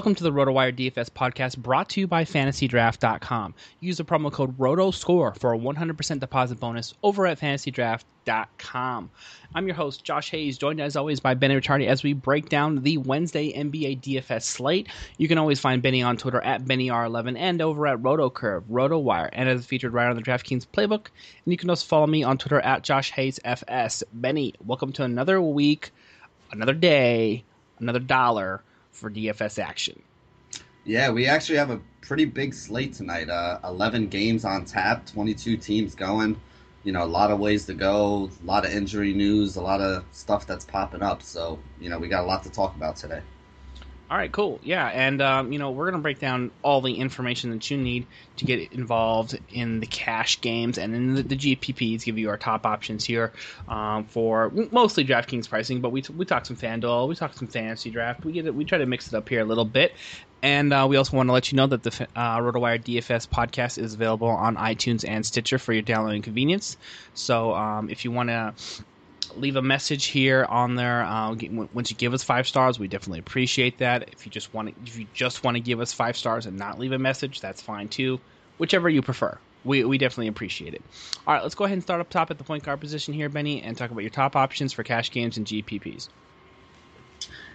Welcome to the RotoWire DFS podcast brought to you by FantasyDraft.com. Use the promo code ROTOSCORE for a 100% deposit bonus over at FantasyDraft.com. I'm your host, Josh Hayes, joined as always by Benny Ricciardi as we break down the Wednesday NBA DFS slate. You can always find Benny on Twitter at BennyR11 and over at RotoCurve, RotoWire, and as featured right on the DraftKings playbook. And you can also follow me on Twitter at Josh Hayes FS. Benny, welcome to another week, another day, another dollar for DFS action. Yeah, we actually have a pretty big slate tonight. Uh, 11 games on tap, 22 teams going. You know, a lot of ways to go, a lot of injury news, a lot of stuff that's popping up. So, you know, we got a lot to talk about today. All right, cool. Yeah, and um, you know we're gonna break down all the information that you need to get involved in the cash games and in the, the GPPs. Give you our top options here um, for mostly DraftKings pricing, but we we talk some FanDuel, we talk some fantasy draft. We get it, we try to mix it up here a little bit, and uh, we also want to let you know that the uh, RotoWire DFS podcast is available on iTunes and Stitcher for your downloading convenience. So um, if you want to leave a message here on there. Uh, once you give us five stars, we definitely appreciate that. If you just want to, if you just want to give us five stars and not leave a message, that's fine too. Whichever you prefer, we we definitely appreciate it. All right, let's go ahead and start up top at the point guard position here, Benny, and talk about your top options for cash games and GPPs.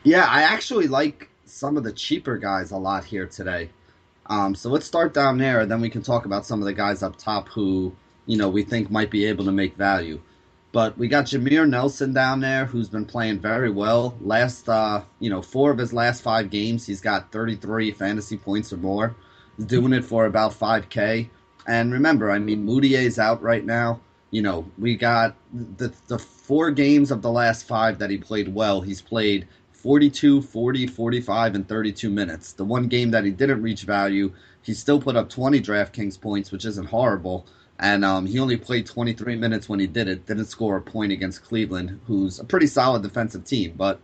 Yeah, I actually like some of the cheaper guys a lot here today. Um, so let's start down there, and then we can talk about some of the guys up top who, you know, we think might be able to make value. But we got Jameer Nelson down there, who's been playing very well. Last, uh, you know, four of his last five games, he's got 33 fantasy points or more. He's doing it for about 5K. And remember, I mean, Mudiay's out right now. You know, we got the the four games of the last five that he played well. He's played 42, 40, 45, and 32 minutes. The one game that he didn't reach value, he still put up 20 DraftKings points, which isn't horrible. And um, he only played 23 minutes when he did it. Didn't score a point against Cleveland, who's a pretty solid defensive team. But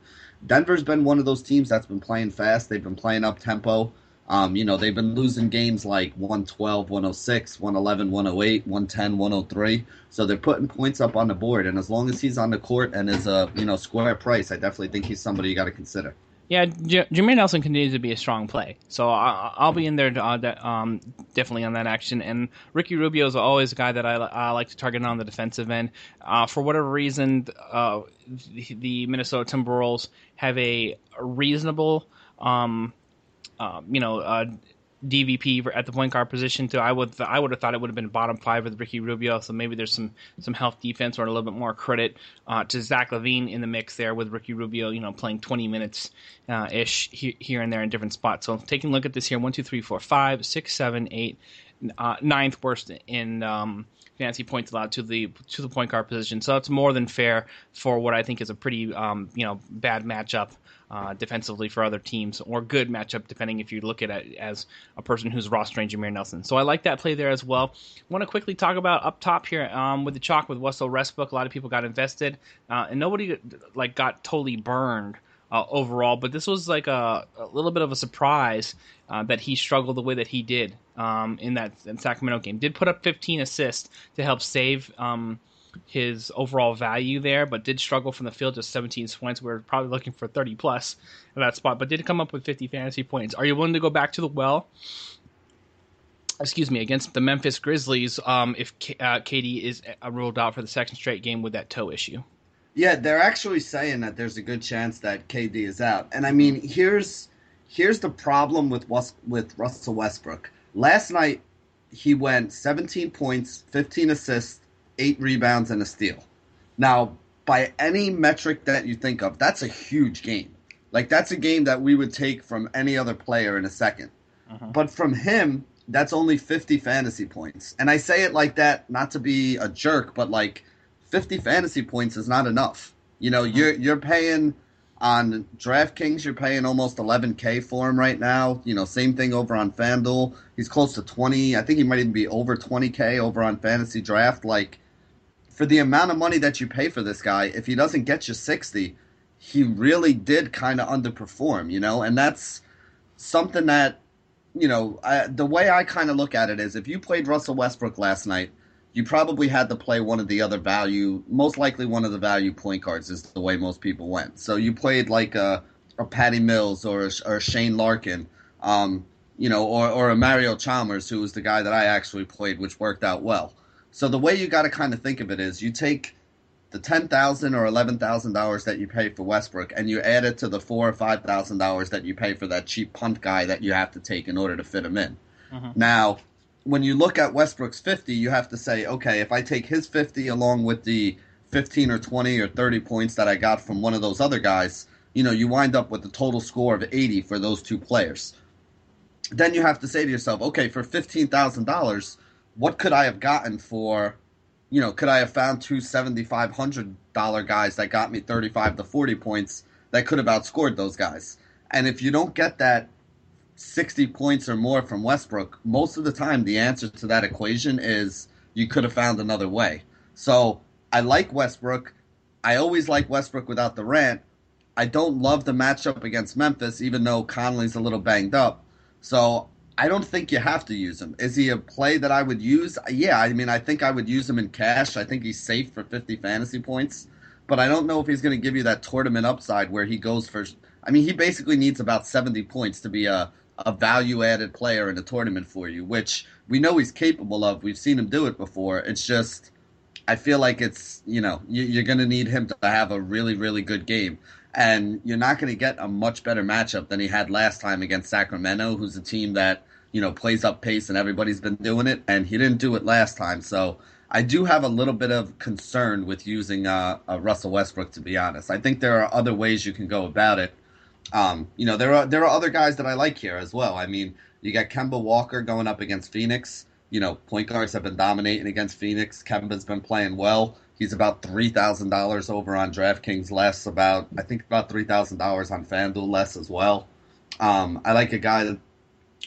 Denver's been one of those teams that's been playing fast. They've been playing up tempo. Um, you know, they've been losing games like 112, 106, 111, 108, 110, 103. So they're putting points up on the board. And as long as he's on the court and is a, you know, square price, I definitely think he's somebody you got to consider. Yeah, J- Nelson continues to be a strong play, so I- will be in there uh, de- um, definitely on that action. And Ricky Rubio is always a guy that I, like to target on the defensive end. Uh, for whatever reason, uh, the, the, Minnesota Timberwolves have a reasonable, um, um you know, uh, DVP at the point guard position too. I would I would have thought it would have been bottom five with Ricky Rubio. So maybe there's some some help defense or a little bit more credit uh, to Zach LaVine in the mix there with Ricky Rubio. You know, playing 20 minutes uh, ish here and there in different spots. So taking a look at this here: one, two, three, four, five, six, seven, eight, uh, ninth worst in. Um, fantasy points allowed to the to the point guard position. So it's more than fair for what I think is a pretty um, you know bad matchup uh, defensively for other teams, or good matchup depending if you look at it as a person who's rostering Jameer Nelson. So I like that play there as well. Want to quickly talk about up top here um, with the chalk with Russell Westbrook. A lot of people got invested, uh, and nobody like got totally burned. Uh, overall, but this was like a, a little bit of a surprise uh, that he struggled the way that he did um, in that Sacramento game. Did put up 15 assists to help save um, his overall value there, but did struggle from the field, just 17 points. We are probably looking for 30 plus at that spot, but did come up with 50 fantasy points. Are you willing to go back to the well? Excuse me, against the Memphis Grizzlies, um, if K- uh, KD is uh, ruled out for the second straight game with that toe issue. Yeah, they're actually saying that there's a good chance that KD is out, and I mean, here's here's the problem with with Russell Westbrook. Last night, he went 17 points, 15 assists, eight rebounds, and a steal. Now, by any metric that you think of, that's a huge game. Like, that's a game that we would take from any other player in a 2nd uh-huh. But from him, that's only 50 fantasy points. And I say it like that not to be a jerk, but like 50 fantasy points is not enough. You know, uh-huh. you're you're paying on DraftKings, you're paying almost 11k for him right now. You know, same thing over on FanDuel. He's close to 20. I think he might even be over 20k over on Fantasy Draft. Like for the amount of money that you pay for this guy, if he doesn't get you 60, he really did kind of underperform, you know? And that's something that, you know, I, the way I kind of look at it is if you played Russell Westbrook last night, you probably had to play one of the other value, most likely one of the value point guards is the way most people went. So you played like a, a Patty Mills or a, or a Shane Larkin, um, you know, or, or a Mario Chalmers, who was the guy that I actually played, which worked out well. So the way you got to kind of think of it is you take the ten thousand or eleven thousand dollars that you pay for Westbrook, and you add it to the four or five thousand dollars that you pay for that cheap punt guy that you have to take in order to fit him in. Mm-hmm. Now, when you look at Westbrook's fifty, you have to say, okay, if I take his fifty along with the fifteen or twenty or thirty points that I got from one of those other guys, you know, you wind up with a total score of eighty for those two players. Then you have to say to yourself, okay, for fifteen thousand dollars what could I have gotten for, you know, could I have found two two seventy five hundred dollar guys that got me thirty five to forty points that could have outscored those guys? And if you don't get that sixty points or more from Westbrook, most of the time the answer to that equation is you could have found another way. So I like Westbrook. I always like Westbrook without the Durant. I don't love the matchup against Memphis, even though Conley's a little banged up. So I don't think you have to use him. Is he a play that I would use? Yeah, I mean, I think I would use him in cash. I think he's safe for 50 fantasy points, but I don't know if he's going to give you that tournament upside where he goes for. I mean, he basically needs about 70 points to be a, a value added player in a tournament for you, which we know he's capable of. We've seen him do it before. It's just, I feel like it's, you know, you're going to need him to have a really, really good game and you're not going to get a much better matchup than he had last time against Sacramento, who's a team that you know, plays up pace and everybody's been doing it, and he didn't do it last time. So I do have a little bit of concern with using uh, uh, Russell Westbrook. To be honest, I think there are other ways you can go about it. Um, you know, there are there are other guys that I like here as well. I mean, you got Kemba Walker going up against Phoenix. You know, point guards have been dominating against Phoenix. Kemba's been playing well. He's about three thousand dollars over on DraftKings, less about I think about three thousand dollars on FanDuel, less as well. Um, I like a guy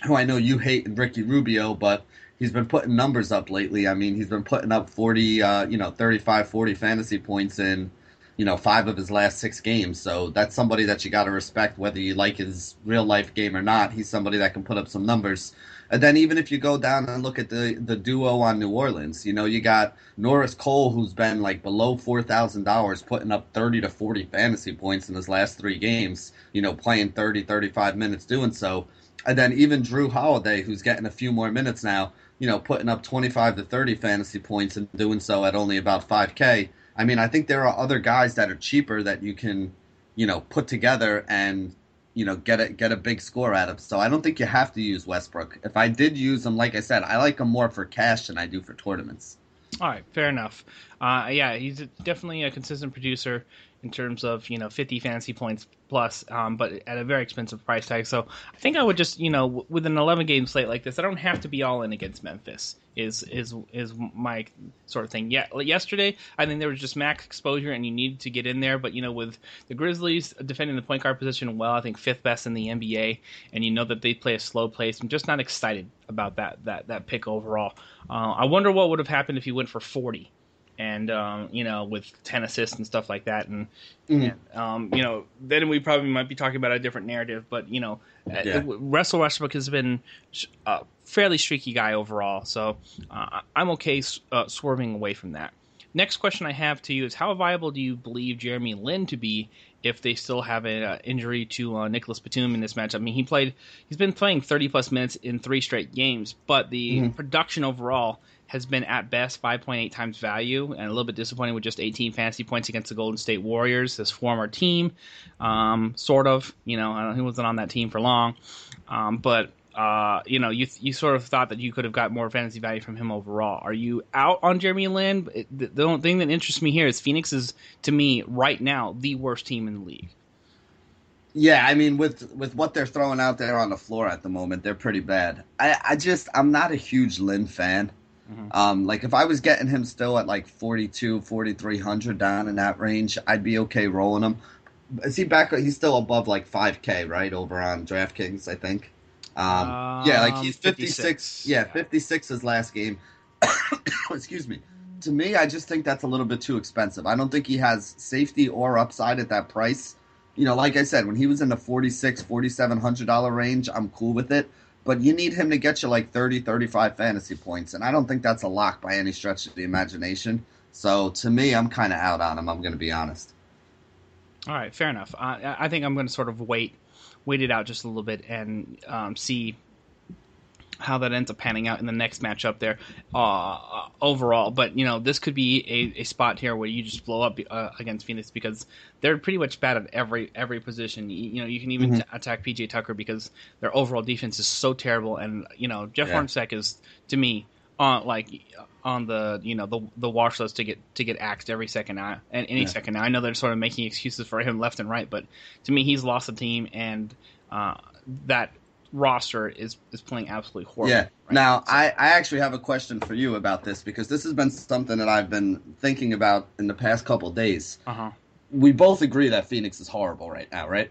who I know you hate, Ricky Rubio, but he's been putting numbers up lately. I mean, he's been putting up 40, uh, you know, 35, 40 fantasy points in you know, five of his last six games. So that's somebody that you got to respect, whether you like his real life game or not. He's somebody that can put up some numbers. And then even if you go down and look at the the duo on New Orleans, you know, you got Norris Cole, who's been like below four thousand dollars, putting up thirty to forty fantasy points in his last three games. You know, playing 30, 35 minutes doing so. And then even Jrue Holiday, who's getting a few more minutes now, you know, putting up twenty five to thirty fantasy points and doing so at only about five k. I mean, I think there are other guys that are cheaper that you can, you know, put together and you know get a get a big score out of. So I don't think you have to use Westbrook. If I did use him, like I said, I like him more for cash than I do for tournaments. All right, fair enough. Uh, yeah, he's definitely a consistent producer in terms of you know 50 fantasy points plus, um, but at a very expensive price tag. So I think I would just you know with an 11 game slate like this, I don't have to be all in against Memphis. Is is is my sort of thing. Yeah, yesterday I think there was just max exposure and you needed to get in there, but you know with the Grizzlies defending the point guard position well, I think fifth best in the NBA, and you know that they play a slow pace. I'm just not excited about that that that pick overall. Uh, I wonder what would have happened if you went for 40 and um, you know with 10 assists and stuff like that and, mm-hmm. and um, you know then we probably might be talking about a different narrative but you know uh, yeah. Russell Westbrook has been a fairly streaky guy overall so uh, I'm okay uh, swerving away from that next question I have to you is how viable do you believe Jeremy Lin to be if they still have an uh, injury to uh, Nicolas Batum in this match. I mean, he played, he's been playing 30 plus minutes in three straight games, but the mm-hmm. production overall has been at best 5.8 times value and a little bit disappointing with just 18 fantasy points against the Golden State Warriors, this former team. Um, sort of, you know, he wasn't on that team for long, um, but uh, you know, you you sort of thought that you could have got more fantasy value from him overall. Are you out on Jeremy Lin? The, the only thing that interests me here is Phoenix is, to me, right now, the worst team in the league. Yeah, I mean, with with what they're throwing out there on the floor at the moment, they're pretty bad. I, I just I'm not a huge Lin fan. Mm-hmm. Um, like if I was getting him still at like 42, 4300 down in that range, I'd be okay rolling him. Is he back? He's still above like 5K, right? Over on DraftKings, I think. Um, um, yeah, like he's 56. 56 yeah, 56 his last game. Excuse me. To me, I just think that's a little bit too expensive. I don't think he has safety or upside at that price. You know, like I said, when he was in the 46, 4700 dollar range, I'm cool with it but you need him to get you like 30, 35 fantasy points. And I don't think that's a lock by any stretch of the imagination. So to me, I'm kind of out on him. I'm going to be honest. All right, fair enough. Uh, I think I'm going to sort of wait, wait it out just a little bit and um, see how that ends up panning out in the next matchup there uh, overall. But you know, this could be a, a spot here where you just blow up uh, against Phoenix because they're pretty much bad at every every position. You, you know, you can even mm-hmm. t- attack PJ Tucker because their overall defense is so terrible. And you know, Jeff yeah. Hornacek is to me on like on the you know the the watch list to get to get axed every second now and any yeah. second now. I know they're sort of making excuses for him left and right, but to me, he's lost the team and. Uh, that roster is is playing absolutely horrible. Yeah. Right now, so. I, I actually have a question for you about this because this has been something that I've been thinking about in the past couple days. Uh-huh. We both agree that Phoenix is horrible right now, right?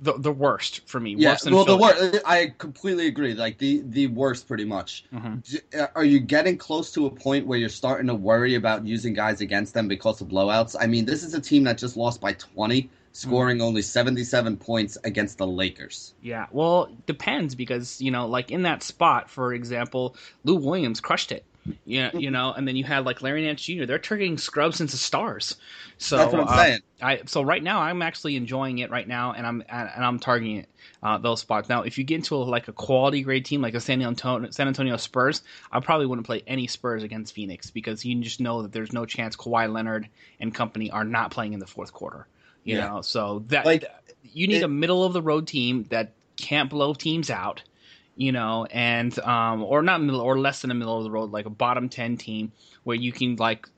The the worst for me. Yeah, well, Philly. the worst. I completely agree. Like the the worst, pretty much. Mm-hmm. Are you getting close to a point where you're starting to worry about using guys against them because of blowouts? I mean, this is a team that just lost by 20 scoring only 77 points against the Lakers. Yeah, well, depends because, you know, like in that spot, for example, Lou Williams crushed it. Yeah, you know, and then you had like Larry Nance Jr. They're turning scrubs into stars. So that's what I'm uh, saying. I so right now I'm actually enjoying it right now, and I'm and I'm targeting it, uh, those spots. Now, if you get into a, like a quality grade team like a San Antonio San Antonio Spurs, I probably wouldn't play any Spurs against Phoenix because you just know that there's no chance Kawhi Leonard and company are not playing in the fourth quarter. You yeah. know, so that like, you need it, a middle of the road team that can't blow teams out. You know, and um, or not middle or less than a middle of the road, like a bottom ten team where you can like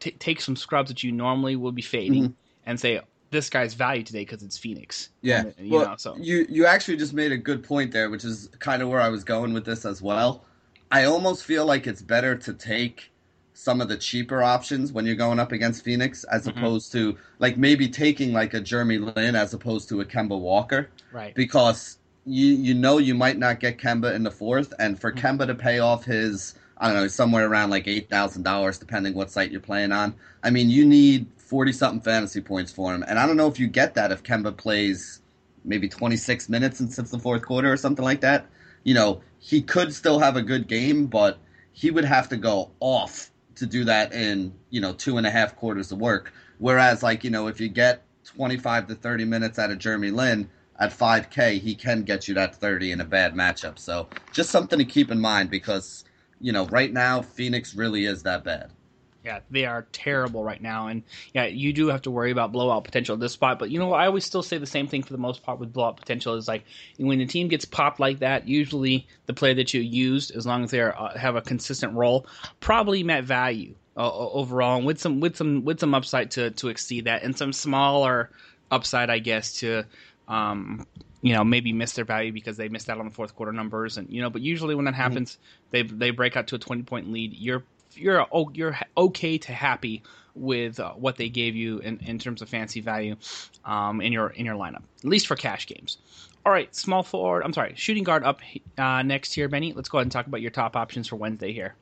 t- take some scrubs that you normally would be fading mm-hmm. and say this guy's value today because it's Phoenix. Yeah, and, you well, know, so you you actually just made a good point there, which is kind of where I was going with this as well. I almost feel like it's better to take some of the cheaper options when you're going up against Phoenix, as mm-hmm. opposed to like maybe taking like a Jeremy Lin as opposed to a Kemba Walker, right? Because you you know you might not get Kemba in the fourth, and for mm-hmm. Kemba to pay off his I don't know somewhere around like eight thousand dollars, depending what site you're playing on. I mean, you need 40 something fantasy points for him. And I don't know if you get that if Kemba plays maybe 26 minutes since the fourth quarter or something like that. You know, he could still have a good game, but he would have to go off to do that in, you know, two and a half quarters of work. Whereas, like, you know, if you get 25 to 30 minutes out of Jeremy Lin at 5K, he can get you that 30 in a bad matchup. So just something to keep in mind because, you know, right now, Phoenix really is that bad. Yeah, they are terrible right now, and yeah, you do have to worry about blowout potential at this spot. But you know, I always still say the same thing for the most part with blowout potential is like when the team gets popped like that. Usually, the player that you used, as long as they uh, have a consistent role, probably met value uh, overall, and with some with some with some upside to to exceed that, and some smaller upside, I guess, to um, you know maybe miss their value because they missed out on the fourth quarter numbers, and you know, but usually when that happens, mm-hmm. they they break out to a twenty point lead. You're you're you're okay to happy with uh, what they gave you in, in terms of fancy value um, in your in your lineup, at least for cash games. All right, small forward. I'm sorry, shooting guard up uh, next here, Benny. Let's go ahead and talk about your top options for Wednesday here.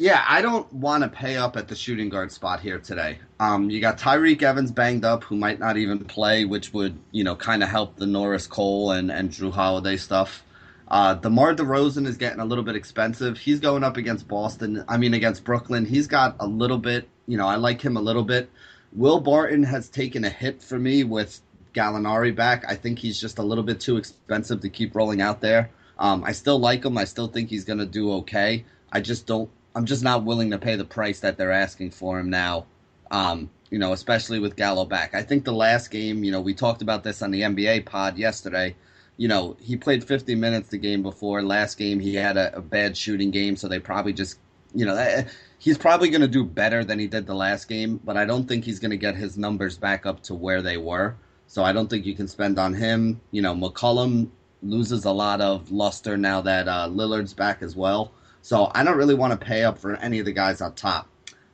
Yeah, I don't want to pay up at the shooting guard spot here today. Um, you got Tyreke Evans banged up, who might not even play, which would you know kind of help the Norris Cole and and Jrue Holiday stuff. Uh, DeMar DeRozan is getting a little bit expensive. He's going up against Boston. I mean, against Brooklyn. He's got a little bit. You know, I like him a little bit. Will Barton has taken a hit for me with Gallinari back. I think he's just a little bit too expensive to keep rolling out there. Um, I still like him. I still think he's going to do okay. I just don't. I'm just not willing to pay the price that they're asking for him now. Um, you know, especially with Gallo back. I think the last game, you know, we talked about this on the NBA pod yesterday you know, he played 50 minutes the game before. Last game, he had a, a bad shooting game, so they probably just, you know, that, he's probably going to do better than he did the last game, but I don't think he's going to get his numbers back up to where they were. So I don't think you can spend on him. You know, McCollum loses a lot of luster now that uh, Lillard's back as well. So I don't really want to pay up for any of the guys up top.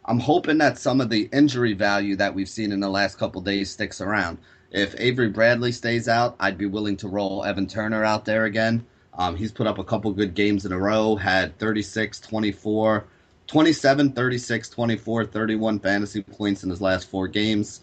I'm hoping that some of the injury value that we've seen in the last couple days sticks around. If Avery Bradley stays out, I'd be willing to roll Evan Turner out there again. Um, he's put up a couple good games in a row, had 36, 24, 27, 36, 24, 31 fantasy points in his last four games.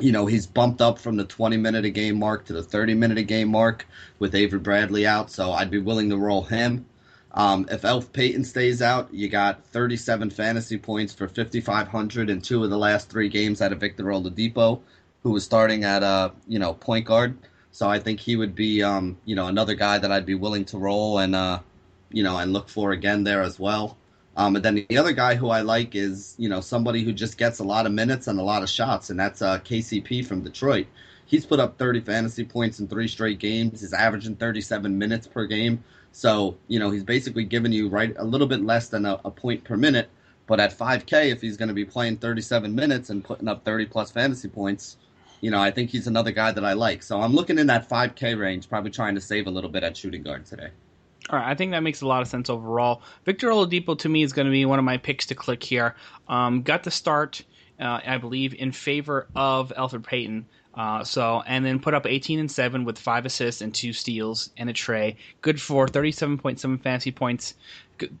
You know, he's bumped up from the 20 minute a game mark to the 30 minute a game mark with Avery Bradley out, so I'd be willing to roll him. Um, if Elf Payton stays out, you got 37 fantasy points for 5,500 in two of the last three games out of Victor Oladipo who was starting at a you know point guard. So I think he would be um you know another guy that I'd be willing to roll and uh you know and look for again there as well. Um, and then the other guy who I like is you know somebody who just gets a lot of minutes and a lot of shots, and that's uh, KCP from Detroit. He's put up 30 fantasy points in three straight games. He's averaging 37 minutes per game. So you know he's basically giving you right a little bit less than a, a point per minute. But at 5K, if he's going to be playing 37 minutes and putting up 30 plus fantasy points, you know, I think he's another guy that I like. So I'm looking in that 5K range, probably trying to save a little bit at shooting guard today. All right, I think that makes a lot of sense overall. Victor Oladipo to me is going to be one of my picks to click here. Um, got the start, uh, I believe, in favor of Elfrid Payton. Uh, so and then put up 18 and seven with five assists and two steals and a tray. Good for 37.7 fantasy points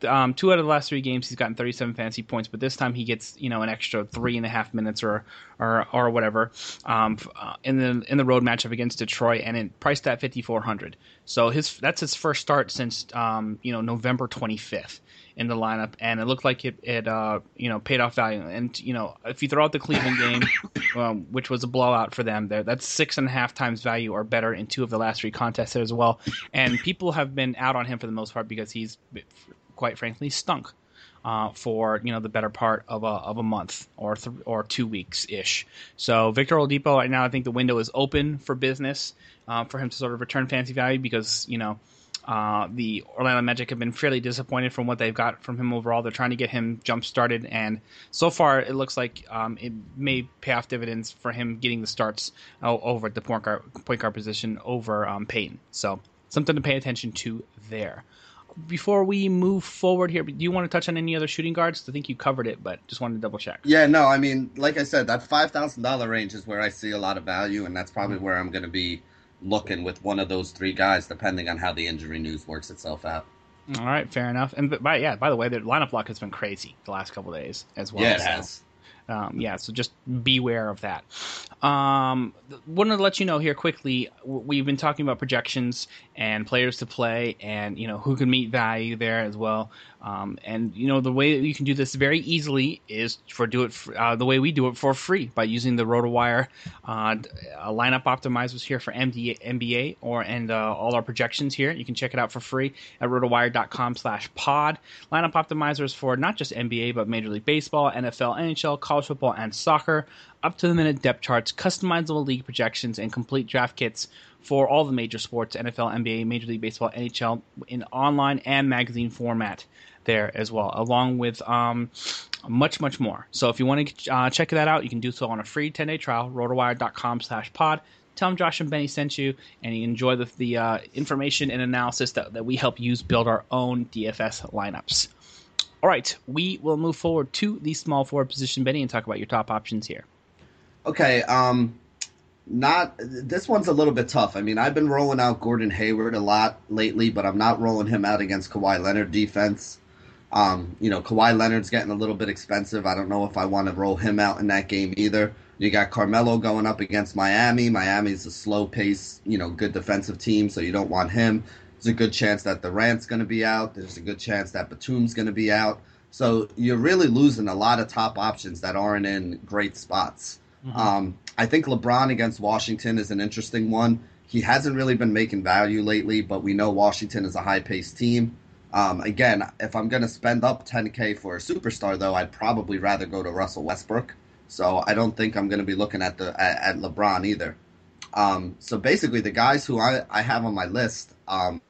um, two out of the last three games he's gotten 37 fantasy points, but this time he gets you know an extra three and a half minutes or or or whatever um, uh, in the in the road matchup against Detroit, and it priced at 5400. So his that's his first start since um, you know November 25th in the lineup, and it looked like it, it uh, you know paid off value. And you know if you throw out the Cleveland game, um, which was a blowout for them, there that's six and a half times value or better in two of the last three contests as well. And people have been out on him for the most part because he's quite frankly stunk uh, for you know the better part of a of a month or th- or two weeks ish. So Victor Oladipo right now, I think the window is open for business uh, for him to sort of return fancy value because you know. Uh, the Orlando Magic have been fairly disappointed from what they've got from him overall. They're trying to get him jump started, and so far it looks like um, it may pay off dividends for him getting the starts uh, over at the point guard, point guard position over um, Payton. So something to pay attention to there before we move forward here, do you want to touch on any other shooting guards? I think you covered it, but just wanted to double check. Yeah, no, I mean, like I said, that five thousand dollar range is where I see a lot of value, and that's probably mm-hmm. where I'm going to be looking with one of those three guys, depending on how the injury news works itself out. All right, fair enough. And by yeah, by the way, the lineup lock has been crazy the last couple days as well. Yeah, it so. has. Um, yeah, so just beware of that. Um, wanted to let you know here quickly. We've been talking about projections and players to play, and you know who can meet value there as well. Um, and you know the way that you can do this very easily is for do it for, uh, the way we do it for free by using the RotoWire uh, lineup optimizers here for MD, NBA or and uh, all our projections here. You can check it out for free at rotowire.com/pod. Lineup optimizers for not just NBA but Major League Baseball, NFL, NHL, college football, and soccer. Up to the minute depth charts, customizable league projections, and complete draft kits for all the major sports NFL, NBA, Major League Baseball, NHL in online and magazine format there as well, along with um, much, much more. So if you want to uh, check that out, you can do so on a free 10-day trial, rotowire.com slash pod. Tell them Josh and Benny sent you, and you enjoy the, the uh, information and analysis that, that we help use build our own DFS lineups. All right, we will move forward to the small forward position, Benny, and talk about your top options here. Okay, um, not this one's a little bit tough. I mean, I've been rolling out Gordon Hayward a lot lately, but I'm not rolling him out against Kawhi Leonard defense. Um, you know, Kawhi Leonard's getting a little bit expensive. I don't know if I want to roll him out in that game either. You got Carmelo going up against Miami. Miami's a slow pace, you know, good defensive team, so you don't want him. There's a good chance that Durant's going to be out. There's a good chance that Batum's going to be out. So you're really losing a lot of top options that aren't in great spots. Mm-hmm. Um, I think LeBron against Washington is an interesting one. He hasn't really been making value lately, but we know Washington is a high paced team. Um, again, if I'm going to spend up 10K for a superstar, though, I'd probably rather go to Russell Westbrook. So I don't think I'm going to be looking at the at, at LeBron either. Um, so basically, the guys who I, I have on my list, um,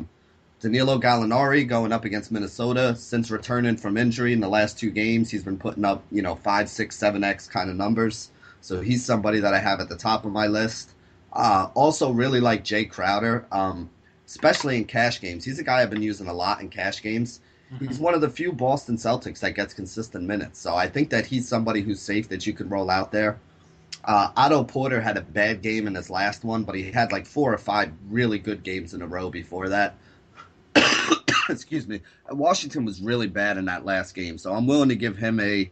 Danilo Gallinari going up against Minnesota since returning from injury in the last two games, he's been putting up you know five, six, seven x kind of numbers. So he's somebody that I have at the top of my list. Uh, also, really like Jay Crowder, um, especially in cash games. He's a guy I've been using a lot in cash games. Mm-hmm. He's one of the few Boston Celtics that gets consistent minutes. So I think that he's somebody who's safe that you could roll out there. Uh, Otto Porter had a bad game in his last one, but he had like four or five really good games in a row before that. Excuse me. Washington was really bad in that last game, so I'm willing to give him a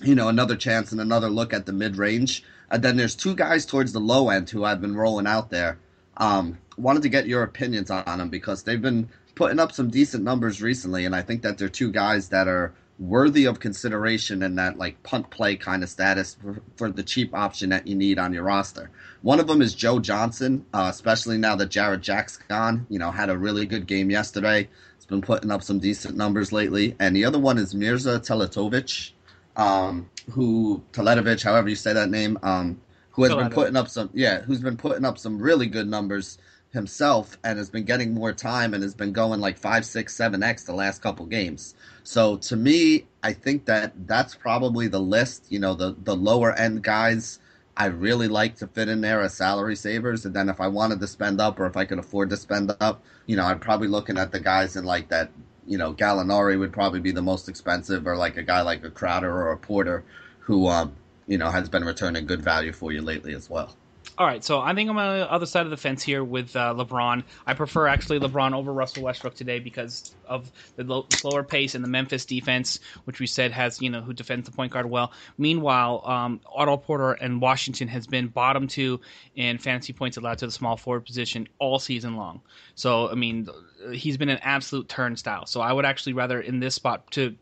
you know, another chance and another look at the mid range. And then there's two guys towards the low end who I've been rolling out there. Um, wanted to get your opinions on, on them because they've been putting up some decent numbers recently, and I think that they're two guys that are worthy of consideration in that like punt play kind of status for, for the cheap option that you need on your roster. One of them is Joe Johnson, uh, especially now that Jarrett Jack's gone. You know, had a really good game yesterday. He's been putting up some decent numbers lately. And the other one is Mirza Teletovic um, who Teletovic, however you say that name, um, who has been putting up some yeah, who's been putting up some really good numbers himself and has been getting more time and has been going like five, six, seven x the last couple games. So to me, I think that that's probably the list. You know, the the lower end guys. I really like to fit in there as salary savers, and then if I wanted to spend up or if I could afford to spend up, you know, I'm probably looking at the guys in like that you know, Gallinari would probably be the most expensive, or like a guy like a Crowder or a Porter, who um, you know has been returning good value for you lately as well. All right, so I think I'm on the other side of the fence here with uh, LeBron. I prefer actually LeBron over Russell Westbrook today because of the low, slower pace and the Memphis defense, which we said has you know who defends the point guard well. Meanwhile, um, Otto Porter and Washington has been bottom two in fantasy points allowed to the small forward position all season long. So I mean, he's been an absolute turnstile. So I would actually rather in this spot to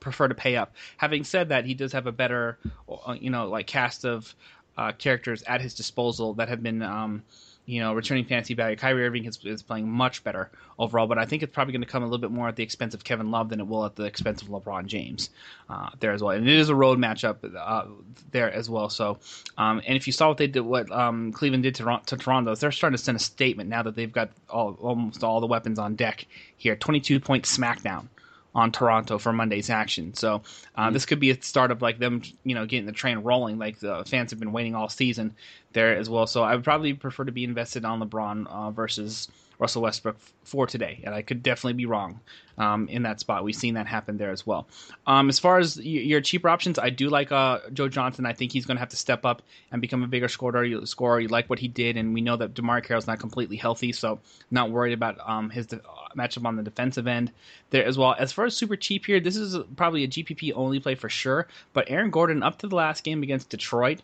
prefer to pay up. Having said that, he does have a better, uh, you know, like cast of uh, characters at his disposal that have been, um, you know, returning fantasy value. Kyrie Irving is, is, playing much better overall, but I think it's probably going to come a little bit more at the expense of Kevin Love than it will at the expense of LeBron James uh, there as well. And it is a road matchup uh, there as well. So, um, and if you saw what they did, what um, Cleveland did to, to, Toronto, they're starting to send a statement now that they've got all, almost all the weapons on deck here. Twenty-two point smackdown on Toronto for Monday's action. So uh, mm-hmm. this could be a start of like them, you know, getting the train rolling. Like the fans have been waiting all season there as well. So I would probably prefer to be invested on LeBron uh, versus Russell Westbrook for today, and I could definitely be wrong um, in that spot. We've seen that happen there as well. Um, as far as your cheaper options, I do like uh, Joe Johnson. I think he's going to have to step up and become a bigger scorer. You, scorer. You like what he did, and we know that DeMarre Carroll's not completely healthy, so not worried about um, his de- matchup on the defensive end there as well. As far as super cheap here, this is probably a GPP only play for sure. But Aaron Gordon, up to the last game against Detroit,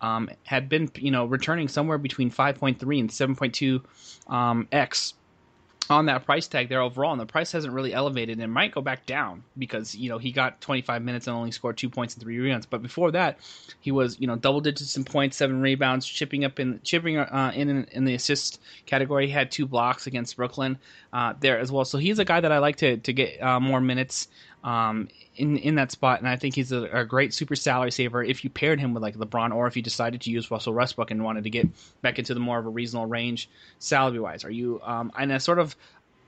um, had been you know returning somewhere between 5.3 and 7.2 um, x on that price tag there overall, and the price hasn't really elevated and might go back down because you know he got 25 minutes and only scored two points and three rebounds. But before that, he was you know double digits in points, seven rebounds, chipping up in chipping uh, in in the assist category. He had two blocks against Brooklyn uh, there as well. So he's a guy that I like to to get uh, more minutes um, in in that spot, and I think he's a, a, great super salary saver if you paired him with like LeBron, or if you decided to use Russell Westbrook and wanted to get back into the more of a reasonable range salary wise. Are you? Um, and I sort of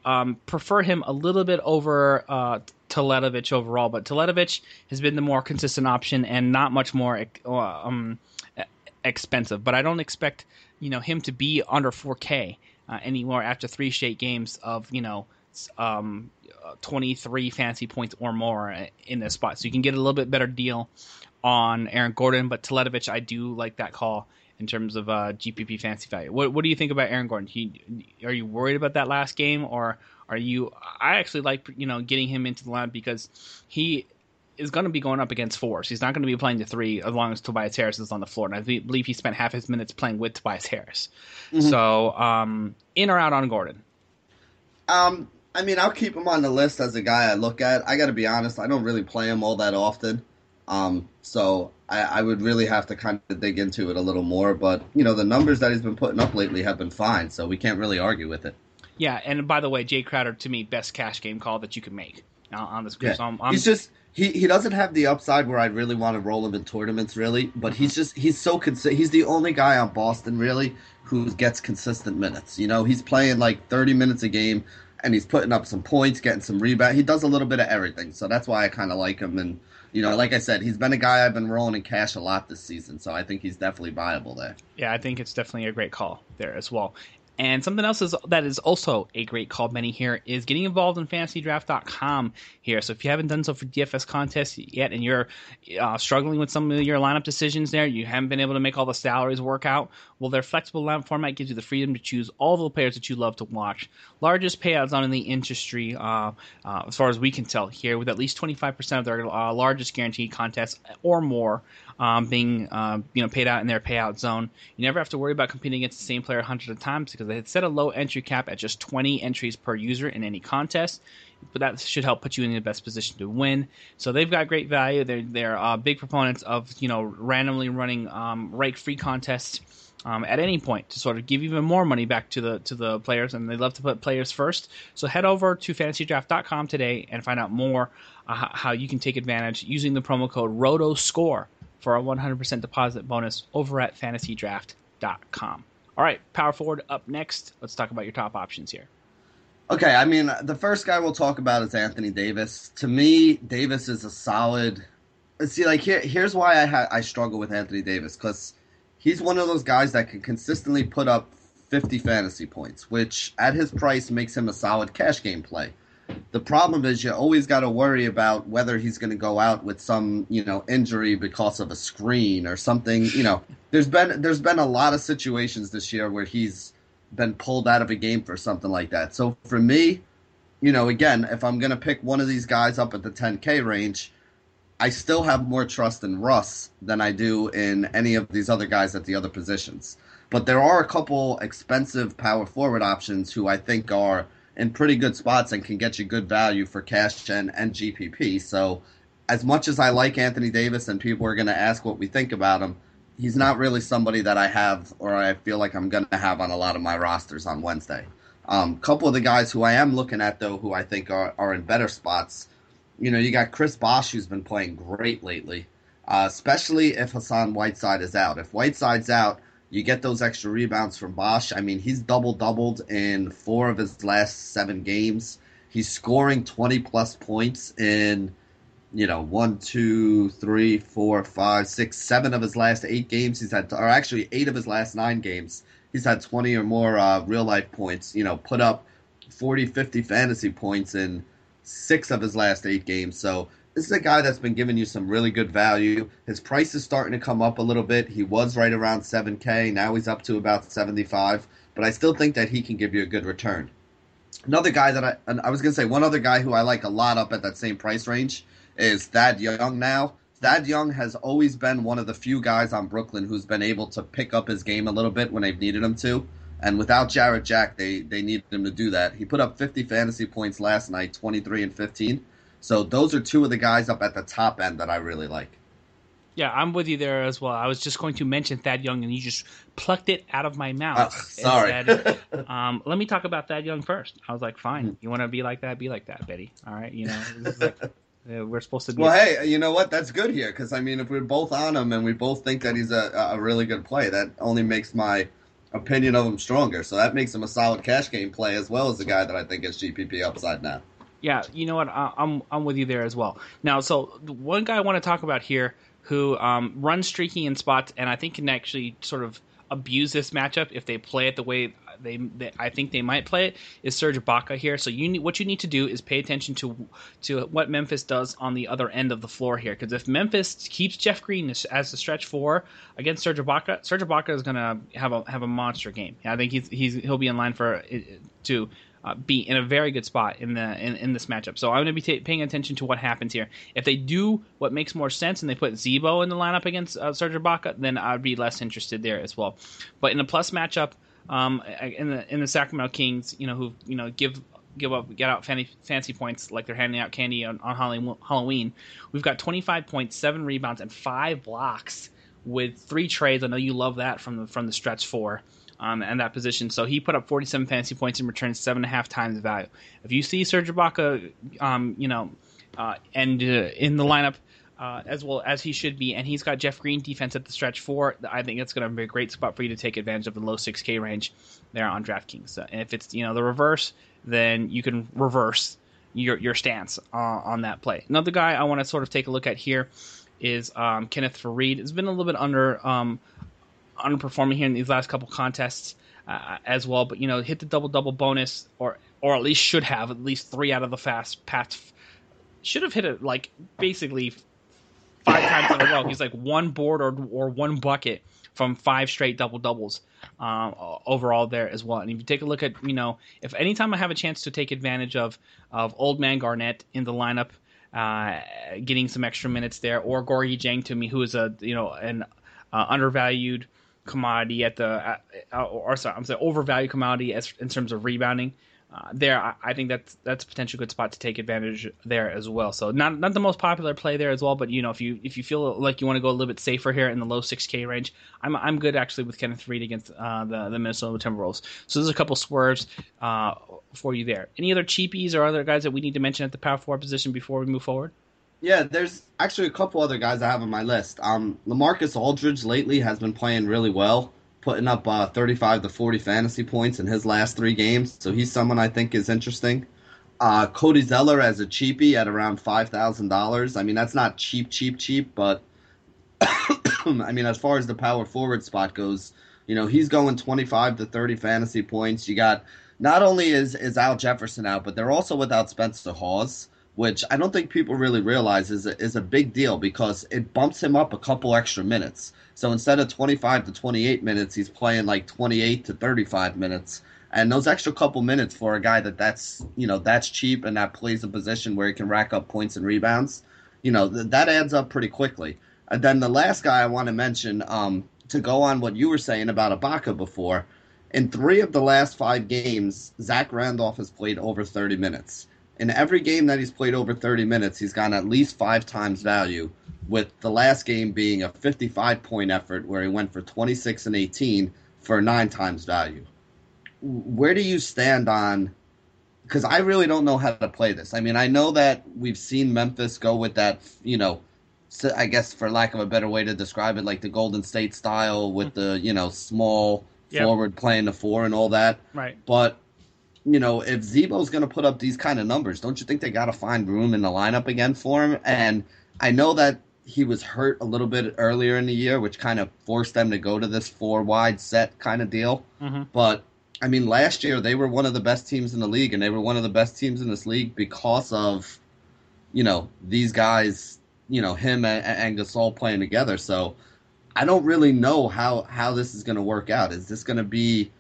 um, prefer him a little bit over uh, overall, but Teletovic has been the more consistent option and not much more uh, um, expensive. But I don't expect you know him to be under 4K uh, anymore after three straight games of you know um, 23 fantasy points or more in this spot. So you can get a little bit better deal on Aaron Gordon, but Teletovic, I do like that call in terms of uh, GPP fantasy value. What, what do you think about Aaron Gordon? He, are you worried about that last game, or are you? I actually like you know getting him into the lineup because he is going to be going up against fours. He's not going to be playing the three as long as Tobias Harris is on the floor. And I believe he spent half his minutes playing with Tobias Harris. Mm-hmm. So um, in or out on Gordon? Um, I mean, I'll keep him on the list as a guy I look at. I got to be honest, I don't really play him all that often. Um, so I, I, would really have to kind of dig into it a little more. But, you know, the numbers that he's been putting up lately have been fine, so we can't really argue with it. Yeah, and by the way, Jay Crowder, to me, best cash game call that you can make on this. Yeah. So I'm, I'm, he's just. He, he doesn't have the upside where I'd really want to roll him in tournaments, really. But he's just he's so consi- he's the only guy on Boston really who gets consistent minutes. You know, he's playing like 30 minutes a game and he's putting up some points, getting some rebound. He does a little bit of everything, so that's why I kind of like him. And you know, like I said, he's been a guy I've been rolling in cash a lot this season, so I think he's definitely viable there. Yeah, I think it's definitely a great call there as well. And something else is, that is also a great call, Benny, here is getting involved in fantasydraft.com here. So if you haven't done so for DFS contests yet and you're uh, struggling with some of your lineup decisions there, you haven't been able to make all the salaries work out, well, their flexible lineup format gives you the freedom to choose all the players that you love to watch. Largest payouts on in the industry, uh, uh, as far as we can tell here, with at least 25% of their uh, largest guaranteed contests or more um, being uh, you know paid out in their payout zone. You never have to worry about competing against the same player hundreds of times because they had set a low entry cap at just 20 entries per user in any contest. But that should help put you in the best position to win. So they've got great value. They're they're uh, big proponents of you know randomly running um, rake free contests. Um, at any point to sort of give even more money back to the to the players, and they love to put players first. So head over to fantasydraft.com today and find out more uh, how you can take advantage using the promo code ROTOSCORE for a 100% deposit bonus over at fantasydraft.com. All right, power forward up next. Let's talk about your top options here. Okay, I mean, the first guy we'll talk about is Anthony Davis. To me, Davis is a solid. See, like here, here's why I ha- I struggle with Anthony Davis because he's one of those guys that can consistently put up 50 fantasy points, which at his price makes him a solid cash game play. The problem is you always got to worry about whether he's going to go out with some, you know, injury because of a screen or something. You know, there's been there's been a lot of situations this year where he's been pulled out of a game for something like that. So for me, you know, again, if I'm going to pick one of these guys up at the 10K range, I still have more trust in Russ than I do in any of these other guys at the other positions. But there are a couple expensive power forward options who I think are in pretty good spots and can get you good value for cash gen and GPP. So, as much as I like Anthony Davis and people are going to ask what we think about him, he's not really somebody that I have or I feel like I'm going to have on a lot of my rosters on Wednesday. A um, couple of the guys who I am looking at, though, who I think are, are in better spots, you know, you got Chris Bosh, who's been playing great lately, uh, especially if Hassan Whiteside is out. If Whiteside's out, you get those extra rebounds from Bosh. I mean, he's double doubled in four of his last seven games. He's scoring 20 plus points in, you know, one, two, three, four, five, six, seven of his last eight games. He's had, or actually eight of his last nine games. He's had 20 or more uh, real life points, you know, put up 40, 50 fantasy points in six of his last eight games. So this is a guy that's been giving you some really good value. His price is starting to come up a little bit. He was right around 7K. Now he's up to about 75. But I still think that he can give you a good return. Another guy that I I was gonna say one other guy who I like a lot up at that same price range is Thad Young. Now Thad Young has always been one of the few guys on Brooklyn who's been able to pick up his game a little bit when they've needed him to. And without Jarrett Jack, they they needed him to do that. He put up 50 fantasy points last night, 23 and 15. So those are two of the guys up at the top end that I really like. Yeah, I'm with you there as well. I was just going to mention Thad Young, and you just plucked it out of my mouth. Oh, sorry. Said, um, let me talk about Thad Young first. I was like, fine. You want to be like that? Be like that, Betty. All right. You know, like, uh, we're supposed to be. Well, hey, you know what? That's good here because I mean, if we're both on him and we both think that he's a, a really good play, that only makes my opinion of him stronger. So that makes him a solid cash game play as well as a guy that I think is GPP upside now. Yeah, you know what? I, I'm I'm with you there as well. Now, so one guy I want to talk about here who um, runs streaky in spots, and I think can actually sort of abuse this matchup if they play it the way they, they, I think they might play it is Serge Ibaka here. So you need, what you need to do is pay attention to to what Memphis does on the other end of the floor here. Because if Memphis keeps Jeff Green as, the stretch four against Serge Ibaka, Serge Ibaka is to have a have a monster game. I think he's he's he'll be in line for to uh, be in a very good spot in the in, in this matchup. So I'm going to be t- paying attention to what happens here. If they do what makes more sense and they put Z-Bo in the lineup against uh, Serge Ibaka, then I'd be less interested there as well. But in a plus matchup, um, in the in the Sacramento Kings, you know who you know give give up get out fancy, fancy points like they're handing out candy on, on Halloween. We've got 25 points, seven rebounds, and five blocks with three trades. I know you love that from the from the stretch four um, and that position. So he put up 47 fantasy points and returned seven and a half times the value. If you see Serge Ibaka, um, you know, uh, and uh, in the lineup uh, as well as he should be, and he's got Jeff Green defense at the stretch four. I think it's going to be a great spot for you to take advantage of the low 6K range there on DraftKings. So, and if it's you know the reverse, then you can reverse your your stance uh, on that play. Another guy I want to sort of take a look at here is um, Kenneth Faried. It's been a little bit under um, underperforming here in these last couple contests uh, as well. But you know, hit the double double bonus, or or at least should have at least three out of the fast past. Should have hit it like basically five times in a row. He's like one board or or one bucket from five straight double doubles um, overall there as well. And if you take a look at you know if anytime I have a chance to take advantage of of old man Garnett in the lineup. Uh, getting some extra minutes there, or Gorgui Dieng to me, who is a you know an uh, undervalued commodity at the uh, or sorry, I'm saying overvalued commodity as in terms of rebounding. Uh, there, I, I, think that's that's a potential good spot to take advantage there as well. So not not the most popular play there as well, but you know if you if you feel like you want to go a little bit safer here in the low 6K range, I'm I'm good actually with Kenneth Faried against uh, the the Minnesota Timberwolves. So there's a couple swerves uh, for you there. Any other cheapies or other guys that we need to mention at the power forward position before we move forward? Yeah, there's actually a couple other guys I have on my list. Um, LaMarcus Aldridge lately has been playing really well, putting up uh, 35 to 40 fantasy points in his last three games. So he's someone I think is interesting. Uh, Cody Zeller as a cheapie at around five thousand dollars. I mean, that's not cheap, cheap, cheap, but I mean, as far as the power forward spot goes, you know, he's going 25 to 30 fantasy points. You got not only is is Al Jefferson out, but they're also without Spencer Hawes which I don't think people really realize is a, is a big deal because it bumps him up a couple extra minutes. So instead of 25 to 28 minutes, he's playing like 28 to 35 minutes. And those extra couple minutes for a guy that that's you know that's cheap and that plays a position where he can rack up points and rebounds, you know th- that adds up pretty quickly. And then the last guy I want to mention um, to go on what you were saying about Ibaka before. In three of the last five games, Zach Randolph has played over 30 minutes in every game that he's played over 30 minutes, he's gotten at least five times value, with the last game being a 55 point effort where he went for 26 and 18 for nine times value. Where do you stand on? Because I really don't know how to play this. I mean, I know that we've seen Memphis go with that, you know, I guess for lack of a better way to describe it, like the Golden State style with mm-hmm. the, you know, small yep. forward playing the four and all that. Right. But you know, if Z-Bo's going to put up these kind of numbers, don't you think they got to find room in the lineup again for him? And I know that he was hurt a little bit earlier in the year, which kind of forced them to go to this four wide set kind of deal. Mm-hmm. But I mean, last year they were one of the best teams in the league, and they were one of the best teams in this league because of, you know, these guys, you know, him and, and Gasol playing together. So I don't really know how how this is going to work out. Is this going to be,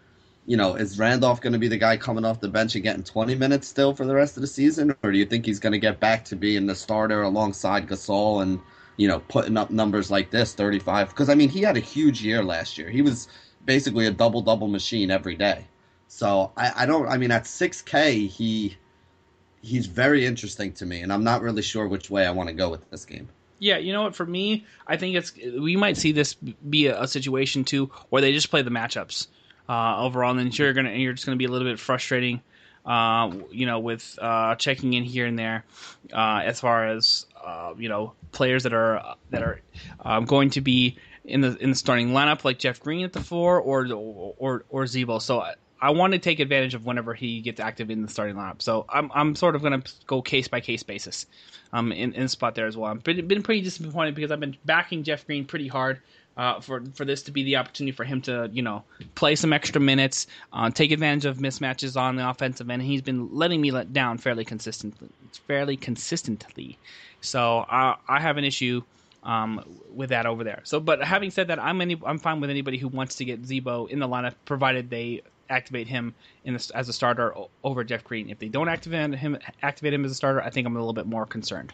you know, is Randolph going to be the guy coming off the bench and getting 20 minutes still for the rest of the season, or do you think he's going to get back to being the starter alongside Gasol and you know putting up numbers like this, 35? Because I mean, he had a huge year last year. He was basically a double double machine every day. So I, I don't. I mean, at 6K, he he's very interesting to me, and I'm not really sure which way I want to go with this game. Yeah, you know what? For me, I think it's we might see this be a, a situation too where they just play the matchups uh, overall, and then you're gonna you're just gonna be a little bit frustrating, uh, you know, with uh, checking in here and there uh, as far as uh, you know players that are that are um, going to be in the in the starting lineup like Jeff Green at the four or or or Z-Bo. So I, I want to take advantage of whenever he gets active in the starting lineup. So I'm I'm sort of going to go case by case basis, um, in in spot there as well. I've been, been pretty disappointed because I've been backing Jeff Green pretty hard. Uh, for for this to be the opportunity for him to you know play some extra minutes, uh, take advantage of mismatches on the offensive end. He's been letting me let down fairly consistently, fairly consistently. So uh, I have an issue um, with that over there. So, but having said that, I'm any I'm fine with anybody who wants to get Z-Bo in the lineup, provided they activate him the, as a starter over Jeff Green. If they don't activate him, activate him as a starter, I think I'm a little bit more concerned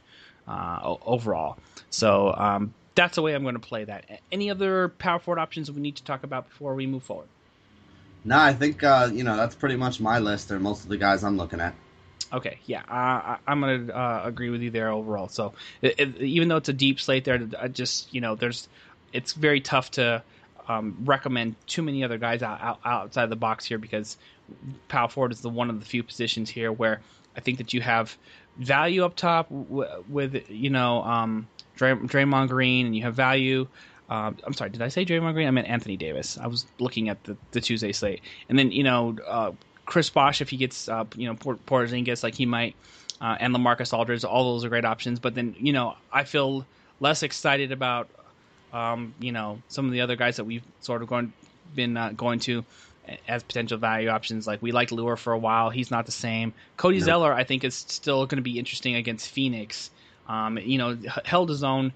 uh, overall. So um, that's the way I'm going to play that. Any other power forward options we need to talk about before we move forward? No, I think uh, you know that's pretty much my list. Or most of the guys I'm looking at. Okay, yeah, uh, I'm gonna uh, agree with you there overall. So it, it, even though it's a deep slate, there, I just you know, there's it's very tough to um, recommend too many other guys out, out, outside the box here because power forward is the one of the few positions here where I think that you have value up top w- with you know um, Dray- Draymond Green, and you have value. Um, I'm sorry, did I say Draymond Green? I meant Anthony Davis. I was looking at the, the Tuesday slate, and then you know uh, Chris Bosh if he gets uh, you know Porzingis like he might, uh, and LaMarcus Aldridge. All those are great options. But then you know I feel less excited about um, you know some of the other guys that we've sort of gone been uh, going to as potential value options. Like we liked Lure for a while. He's not the same. Cody no. Zeller I think is still going to be interesting against Phoenix. Um, you know held his own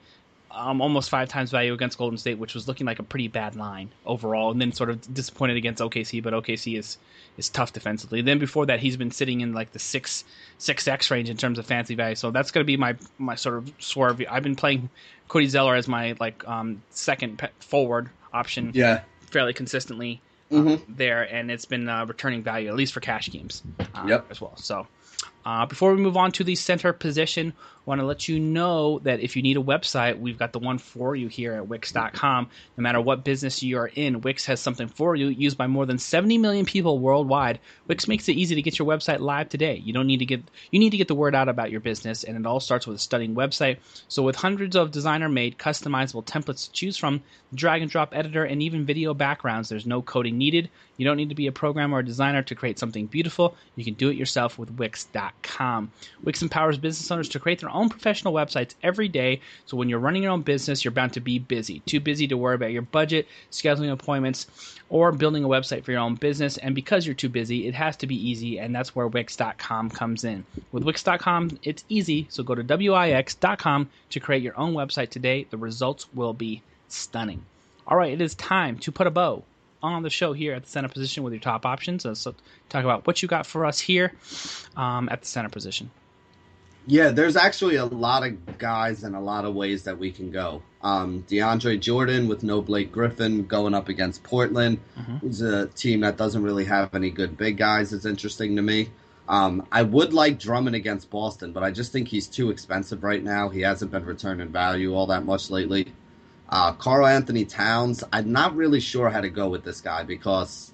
um, almost five times value against Golden State, which was looking like a pretty bad line overall, and then sort of disappointed against OKC, but OKC is is tough defensively. Then before that, he's been sitting in like the six six X range in terms of fancy value, so that's going to be my my sort of swerve. I've been playing Cody Zeller as my like um, second forward option, yeah, fairly consistently. Um, mm-hmm. there, and it's been uh, returning value at least for cash games, uh, yep. as well. So, uh, before we move on to the center position, want to let you know that if you need a website, we've got the one for you here at Wix.com. No matter what business you are in, Wix has something for you. Used by more than 70 million people worldwide, Wix makes it easy to get your website live today. You don't need to get you need to get the word out about your business, and it all starts with a stunning website. So with hundreds of designer-made, customizable templates to choose from, drag and drop editor, and even video backgrounds, there's no coding needed. You don't need to be a programmer or designer to create something beautiful. You can do it yourself with Wix.com. Wix empowers business owners to create their own professional websites every day. So when you're running your own business, you're bound to be busy. Too busy to worry about your budget, scheduling appointments, or building a website for your own business. And because you're too busy, it has to be easy, and that's where Wix.com comes in. With Wix.com, it's easy. So go to Wix.com to create your own website today. The results will be stunning. All right, it is time to put a bow on the show here at the center position with your top options. So talk about what you got for us here um, at the center position. Yeah, there's actually a lot of guys and a lot of ways that we can go. Um, DeAndre Jordan with no Blake Griffin going up against Portland, mm-hmm. who's a team that doesn't really have any good big guys. It's interesting to me. Um, I would like Drummond against Boston, but I just think he's too expensive right now. He hasn't been returning value all that much lately. Uh, Karl-Anthony Towns, I'm not really sure how to go with this guy because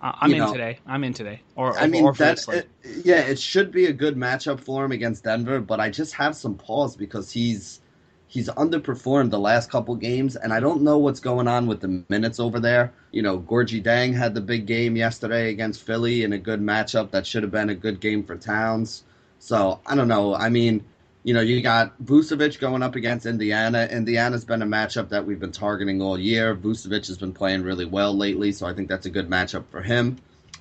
I'm in know, today. I'm in today. Or I mean, or that, it, yeah, it should be a good matchup for him against Denver, but I just have some pause because he's he's underperformed the last couple games, and I don't know what's going on with the minutes over there. You know, Gorgui Dieng had the big game yesterday against Philly in a good matchup that should have been a good game for Towns. So I don't know. I mean, you know, you got Vucevic going up against Indiana. Indiana's been a matchup that we've been targeting all year. Vucevic has been playing really well lately, so I think that's a good matchup for him.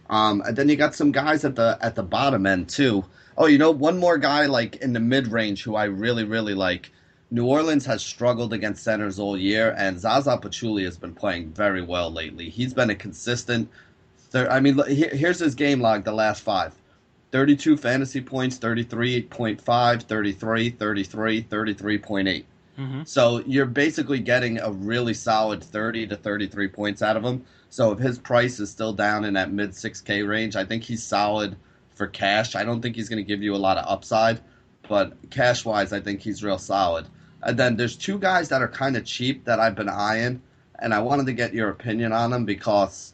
Um, and then you got some guys at the at the bottom end too. Oh, you know, one more guy like in the mid range who I really really like. New Orleans has struggled against centers all year, and Zaza Pachulia has been playing very well lately. He's been a consistent. Thir- I mean, here's his game log the last five 32 fantasy points, 33.5, 33, 33, 33.8. Mm-hmm. So you're basically getting a really solid 30 to 33 points out of him. So if his price is still down in that mid 6K range, I think he's solid for cash. I don't think he's going to give you a lot of upside, but cash wise, I think he's real solid. And then there's two guys that are kind of cheap that I've been eyeing, and I wanted to get your opinion on them because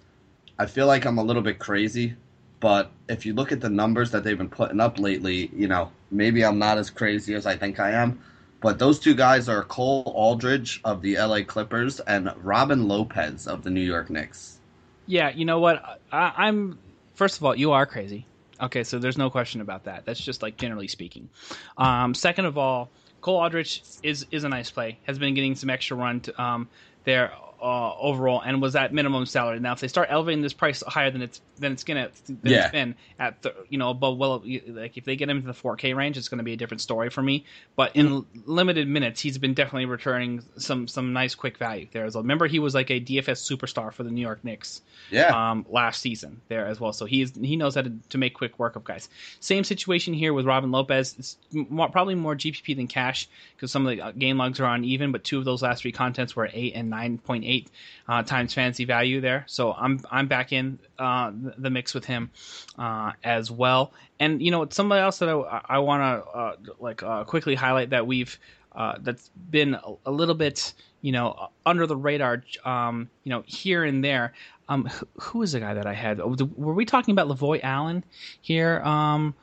I feel like I'm a little bit crazy. But if you look at the numbers that they've been putting up lately, you know, maybe I'm not as crazy as I think I am. But those two guys are Cole Aldrich of the LA Clippers and Robin Lopez of the New York Knicks. Yeah, you know what? I, am first of all, you are crazy. Okay, so there's no question about that. That's just like generally speaking. Um, second of all, Cole Aldrich is is a nice play. Has been getting some extra run to, um, there uh, overall and was at minimum salary. Now, if they start elevating this price higher than it's than it's gonna than yeah. it's been at the, you know above well like if they get him into the 4K range, it's going to be a different story for me. But in limited minutes, he's been definitely returning some some nice quick value there. As well. Remember, he was like a DFS superstar for the New York Knicks. Yeah. Um, last season there as well, so he's he knows how to, to make quick work of guys. Same situation here with Robin Lopez. It's more, probably more GPP than cash because some of the uh, game logs are uneven, but two of those last three contents were eight and nine point eight uh, times fantasy value there. So I'm I'm back in uh, the mix with him uh, as well. And you know, somebody else that I, I want to uh, like uh, quickly highlight that we've uh, that's been a, a, little bit you know under the radar, um, you know, here and there. Um, who, who is the guy that I had? Were we talking about Lavoy Allen here? Um,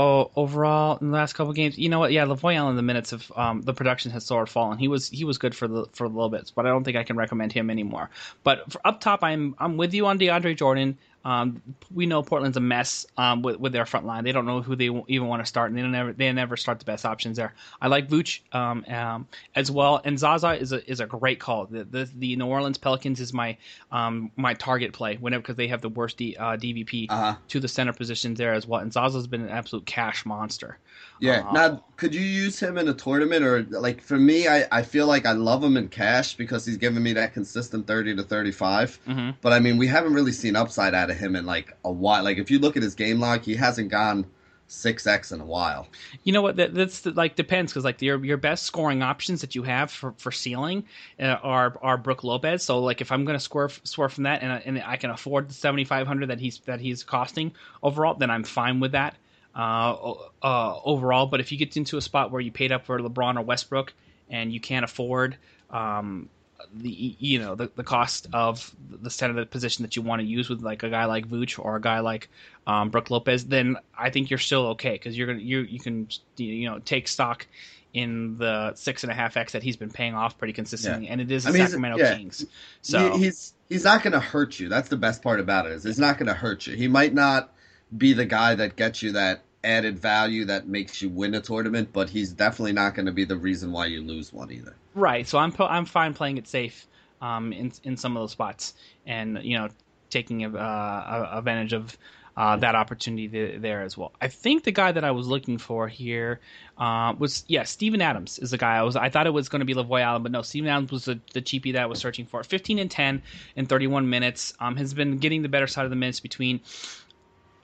oh, overall in the last couple games, you know what? Yeah, Lavoy Allen, the minutes of um, the production has sort of fallen. He was he was good for the for a little bit, but I don't think I can recommend him anymore. But up top, I'm I'm with you on DeAndre Jordan. Um, we know Portland's a mess um, with, with their front line. They don't know who they even want to start, and they never they never start the best options there. I like Vooch um, um, as well, and Zaza is a is a great call. The the, the New Orleans Pelicans is my um, my target play whenever because they have the worst D, uh, DVP uh-huh. to the center positions there as well, and Zaza's been an absolute cash monster. Yeah. Uh, now, could you use him in a tournament or like for me? I, I feel like I love him in cash because he's giving me that consistent thirty to thirty five. mm mm-hmm. But I mean, we haven't really seen upside out of him in like a while. Like if you look at his game log, he hasn't gone six x in a while. You know what? That, that's like depends because like your your best scoring options that you have for for ceiling uh, are are Brook Lopez. So like if I'm going to score score from that and and I can afford the seventy five hundred that he's that he's costing overall, then I'm fine with that uh, uh, overall. But if you get into a spot where you paid up for LeBron or Westbrook and you can't afford um, the you know the, the cost of the center position that you want to use with like a guy like Vooch or a guy like um, Brook Lopez, then I think you're still okay because you're gonna you you can you know take stock in the six and a half x that he's been paying off pretty consistently, yeah. and it is the I mean, Sacramento yeah. Kings. So he's he's not going to hurt you. That's the best part about it is he's not going to hurt you. He might not be the guy that gets you that added value that makes you win a tournament, but he's definitely not going to be the reason why you lose one either. Right. So I'm I'm fine playing it safe um, in in some of those spots, and you know taking uh, advantage of. Uh, that opportunity there as well. I think the guy that I was looking for here uh, was yeah, Steven Adams is the guy I was. I thought it was going to be Lavoy Allen, but no, Steven Adams was the, the cheapie that I was searching for. 15 and 10 in 31 minutes. Um, has been getting the better side of the minutes between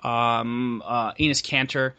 um, uh, Enes Kanter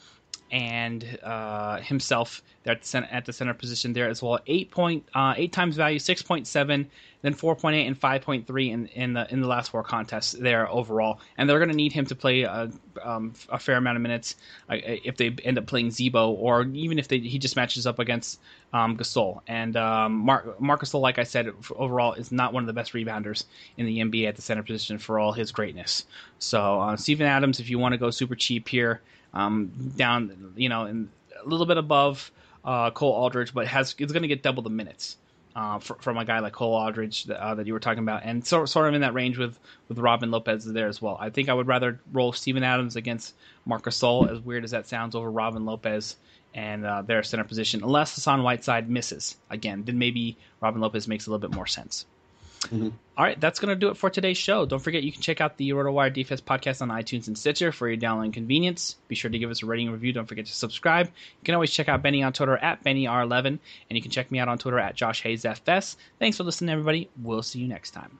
and uh, himself at the, center, at the center position there as well. Eight point uh, eight times value, six point seven, then four point eight and five point three in, in the in the last four contests there overall. And they're going to need him to play a, um, a fair amount of minutes uh, if they end up playing Z-Bo, or even if they, he just matches up against um, Gasol. And um, Marc Gasol, like I said, overall is not one of the best rebounders in the NBA at the center position for all his greatness. So uh, Steven Adams, if you want to go super cheap here um, down, you know, a little bit above uh, Cole Aldrich, but has is going to get double the minutes. Uh, for, from a guy like Cole Aldrich that, uh, that you were talking about, and so, sort of in that range with, with Robin Lopez there as well. I think I would rather roll Steven Adams against Marcus Gasol, as weird as that sounds, over Robin Lopez and uh, their center position, unless Hassan Whiteside misses again. Then maybe Robin Lopez makes a little bit more sense. Mm-hmm. All right, that's going to do it for today's show. Don't forget you can check out the RotoWire DFS podcast on iTunes and Stitcher for your download convenience. Be sure to give us a rating and review. Don't forget to subscribe. You can always check out Benny on Twitter at BennyR11, and you can check me out on Twitter at JoshHayesFS. Thanks for listening, everybody. We'll see you next time.